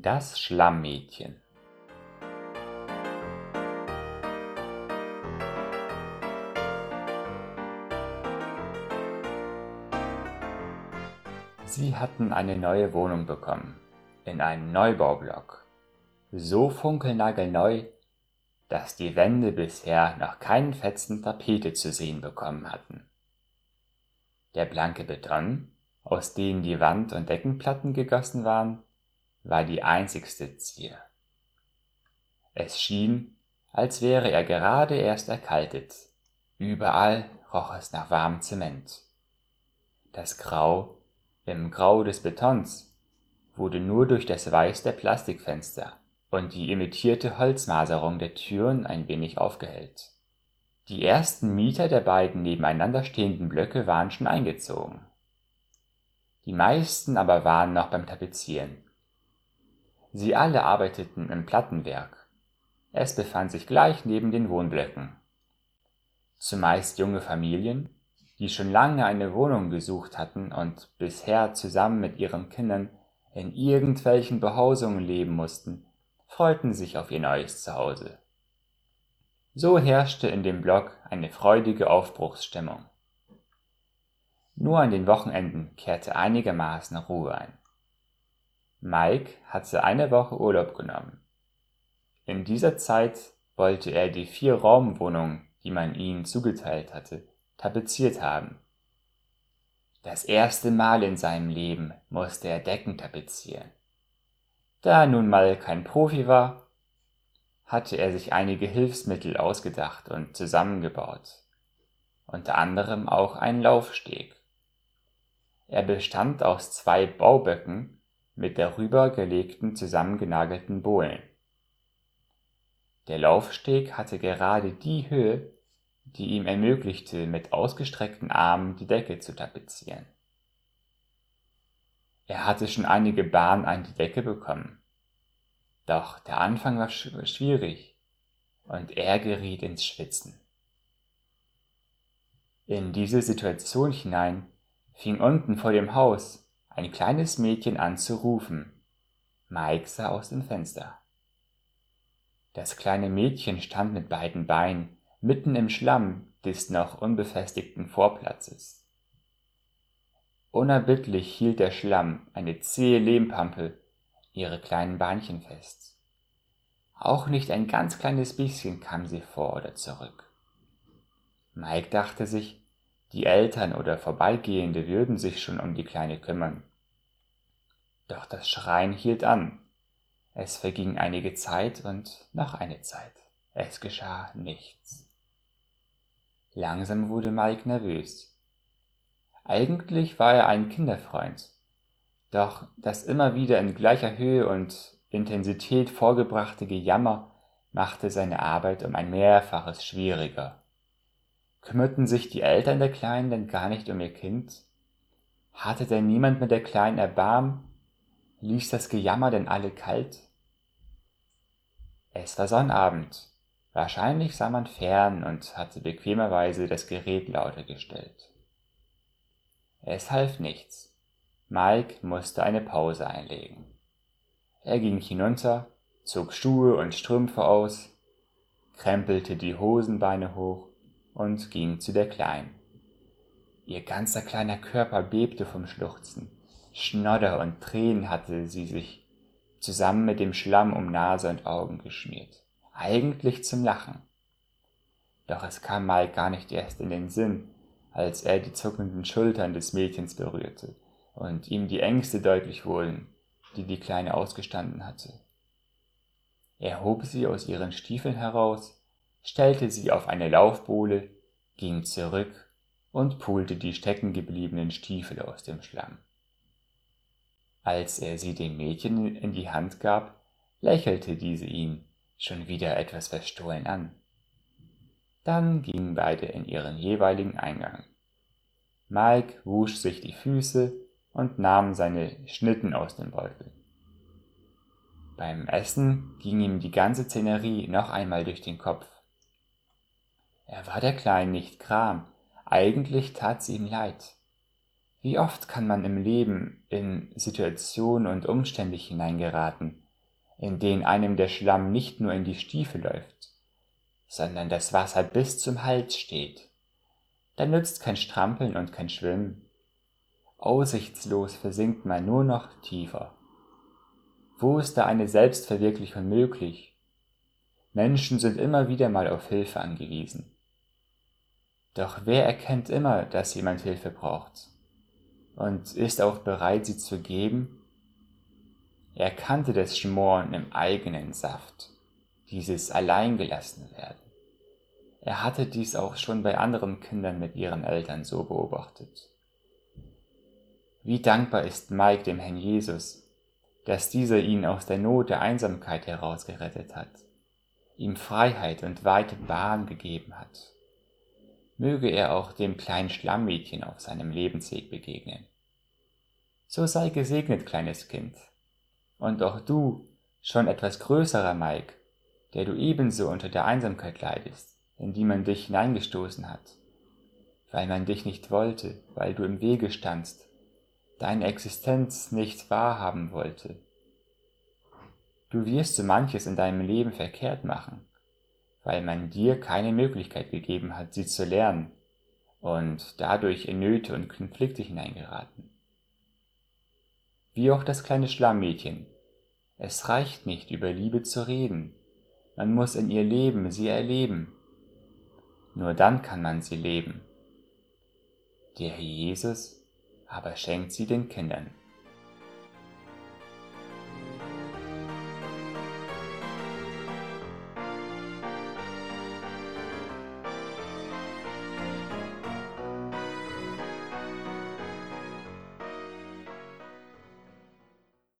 Das Schlammmädchen Sie hatten eine neue Wohnung bekommen, in einem Neubaublock. So funkelnagelneu, dass die Wände bisher noch keinen Fetzen Tapete zu sehen bekommen hatten. Der blanke Beton, aus dem die Wand- und Deckenplatten gegossen waren, war die einzigste Zier. Es schien, als wäre er gerade erst erkaltet. Überall roch es nach warmem Zement. Das Grau im Grau des Betons wurde nur durch das Weiß der Plastikfenster und die imitierte Holzmaserung der Türen ein wenig aufgehellt. Die ersten Mieter der beiden nebeneinander stehenden Blöcke waren schon eingezogen. Die meisten aber waren noch beim Tapezieren. Sie alle arbeiteten im Plattenwerk. Es befand sich gleich neben den Wohnblöcken. Zumeist junge Familien, die schon lange eine Wohnung gesucht hatten und bisher zusammen mit ihren Kindern in irgendwelchen Behausungen leben mussten, freuten sich auf ihr neues Zuhause. So herrschte in dem Block eine freudige Aufbruchsstimmung. Nur an den Wochenenden kehrte einigermaßen Ruhe ein. Mike hatte eine Woche Urlaub genommen. In dieser Zeit wollte er die vier Raumwohnungen, die man ihnen zugeteilt hatte, tapeziert haben. Das erste Mal in seinem Leben musste er Decken tapezieren. Da er nun mal kein Profi war, hatte er sich einige Hilfsmittel ausgedacht und zusammengebaut, unter anderem auch einen Laufsteg. Er bestand aus zwei Bauböcken mit darüber gelegten zusammengenagelten Bohlen. Der Laufsteg hatte gerade die Höhe, die ihm ermöglichte, mit ausgestreckten Armen die Decke zu tapezieren. Er hatte schon einige Bahnen an die Decke bekommen. Doch der Anfang war schwierig und er geriet ins Schwitzen. In diese Situation hinein fing unten vor dem Haus ein kleines Mädchen an zu rufen. Mike sah aus dem Fenster. Das kleine Mädchen stand mit beiden Beinen mitten im Schlamm des noch unbefestigten Vorplatzes. Unerbittlich hielt der Schlamm, eine zähe Lehmpampe, ihre kleinen Beinchen fest. Auch nicht ein ganz kleines bisschen kam sie vor oder zurück. Mike dachte sich, die Eltern oder Vorbeigehende würden sich schon um die Kleine kümmern. Doch das Schreien hielt an. Es verging einige Zeit und noch eine Zeit. Es geschah nichts. Langsam wurde Mike nervös. Eigentlich war er ein Kinderfreund, doch das immer wieder in gleicher Höhe und Intensität vorgebrachte Gejammer machte seine Arbeit um ein Mehrfaches schwieriger. Kümmerten sich die Eltern der Kleinen denn gar nicht um ihr Kind? Hatte denn niemand mit der Kleinen Erbarm? Ließ das Gejammer denn alle kalt? Es war Sonnabend, Wahrscheinlich sah man fern und hatte bequemerweise das Gerät lauter gestellt. Es half nichts. Mike musste eine Pause einlegen. Er ging hinunter, zog Schuhe und Strümpfe aus, krempelte die Hosenbeine hoch und ging zu der Kleinen. Ihr ganzer kleiner Körper bebte vom Schluchzen. Schnodder und Tränen hatte sie sich zusammen mit dem Schlamm um Nase und Augen geschmiert eigentlich zum Lachen. Doch es kam Mike gar nicht erst in den Sinn, als er die zuckenden Schultern des Mädchens berührte und ihm die Ängste deutlich wurden, die die Kleine ausgestanden hatte. Er hob sie aus ihren Stiefeln heraus, stellte sie auf eine Laufbohle, ging zurück und pulte die steckengebliebenen Stiefel aus dem Schlamm. Als er sie dem Mädchen in die Hand gab, lächelte diese ihn schon wieder etwas verstohlen an. Dann gingen beide in ihren jeweiligen Eingang. Mike wusch sich die Füße und nahm seine Schnitten aus dem Beutel. Beim Essen ging ihm die ganze Szenerie noch einmal durch den Kopf. Er war der Kleinen nicht gram, eigentlich tat sie ihm leid. Wie oft kann man im Leben in Situationen und Umstände hineingeraten, in denen einem der Schlamm nicht nur in die Stiefel läuft, sondern das Wasser bis zum Hals steht. Da nützt kein Strampeln und kein Schwimmen. Aussichtslos versinkt man nur noch tiefer. Wo ist da eine Selbstverwirklichung möglich? Menschen sind immer wieder mal auf Hilfe angewiesen. Doch wer erkennt immer, dass jemand Hilfe braucht? Und ist auch bereit, sie zu geben? Er kannte das Schmoren im eigenen Saft, dieses alleingelassen werden. Er hatte dies auch schon bei anderen Kindern mit ihren Eltern so beobachtet. Wie dankbar ist Mike dem Herrn Jesus, dass dieser ihn aus der Not der Einsamkeit herausgerettet hat, ihm Freiheit und weite Bahn gegeben hat. Möge er auch dem kleinen Schlammmädchen auf seinem Lebensweg begegnen. So sei gesegnet, kleines Kind. Und auch du, schon etwas größerer Mike, der du ebenso unter der Einsamkeit leidest, in die man dich hineingestoßen hat, weil man dich nicht wollte, weil du im Wege standst, deine Existenz nicht wahrhaben wollte. Du wirst so manches in deinem Leben verkehrt machen, weil man dir keine Möglichkeit gegeben hat, sie zu lernen und dadurch in Nöte und Konflikte hineingeraten. Wie auch das kleine Schlammmädchen. Es reicht nicht, über Liebe zu reden, man muss in ihr leben, sie erleben. Nur dann kann man sie leben. Der Jesus aber schenkt sie den Kindern.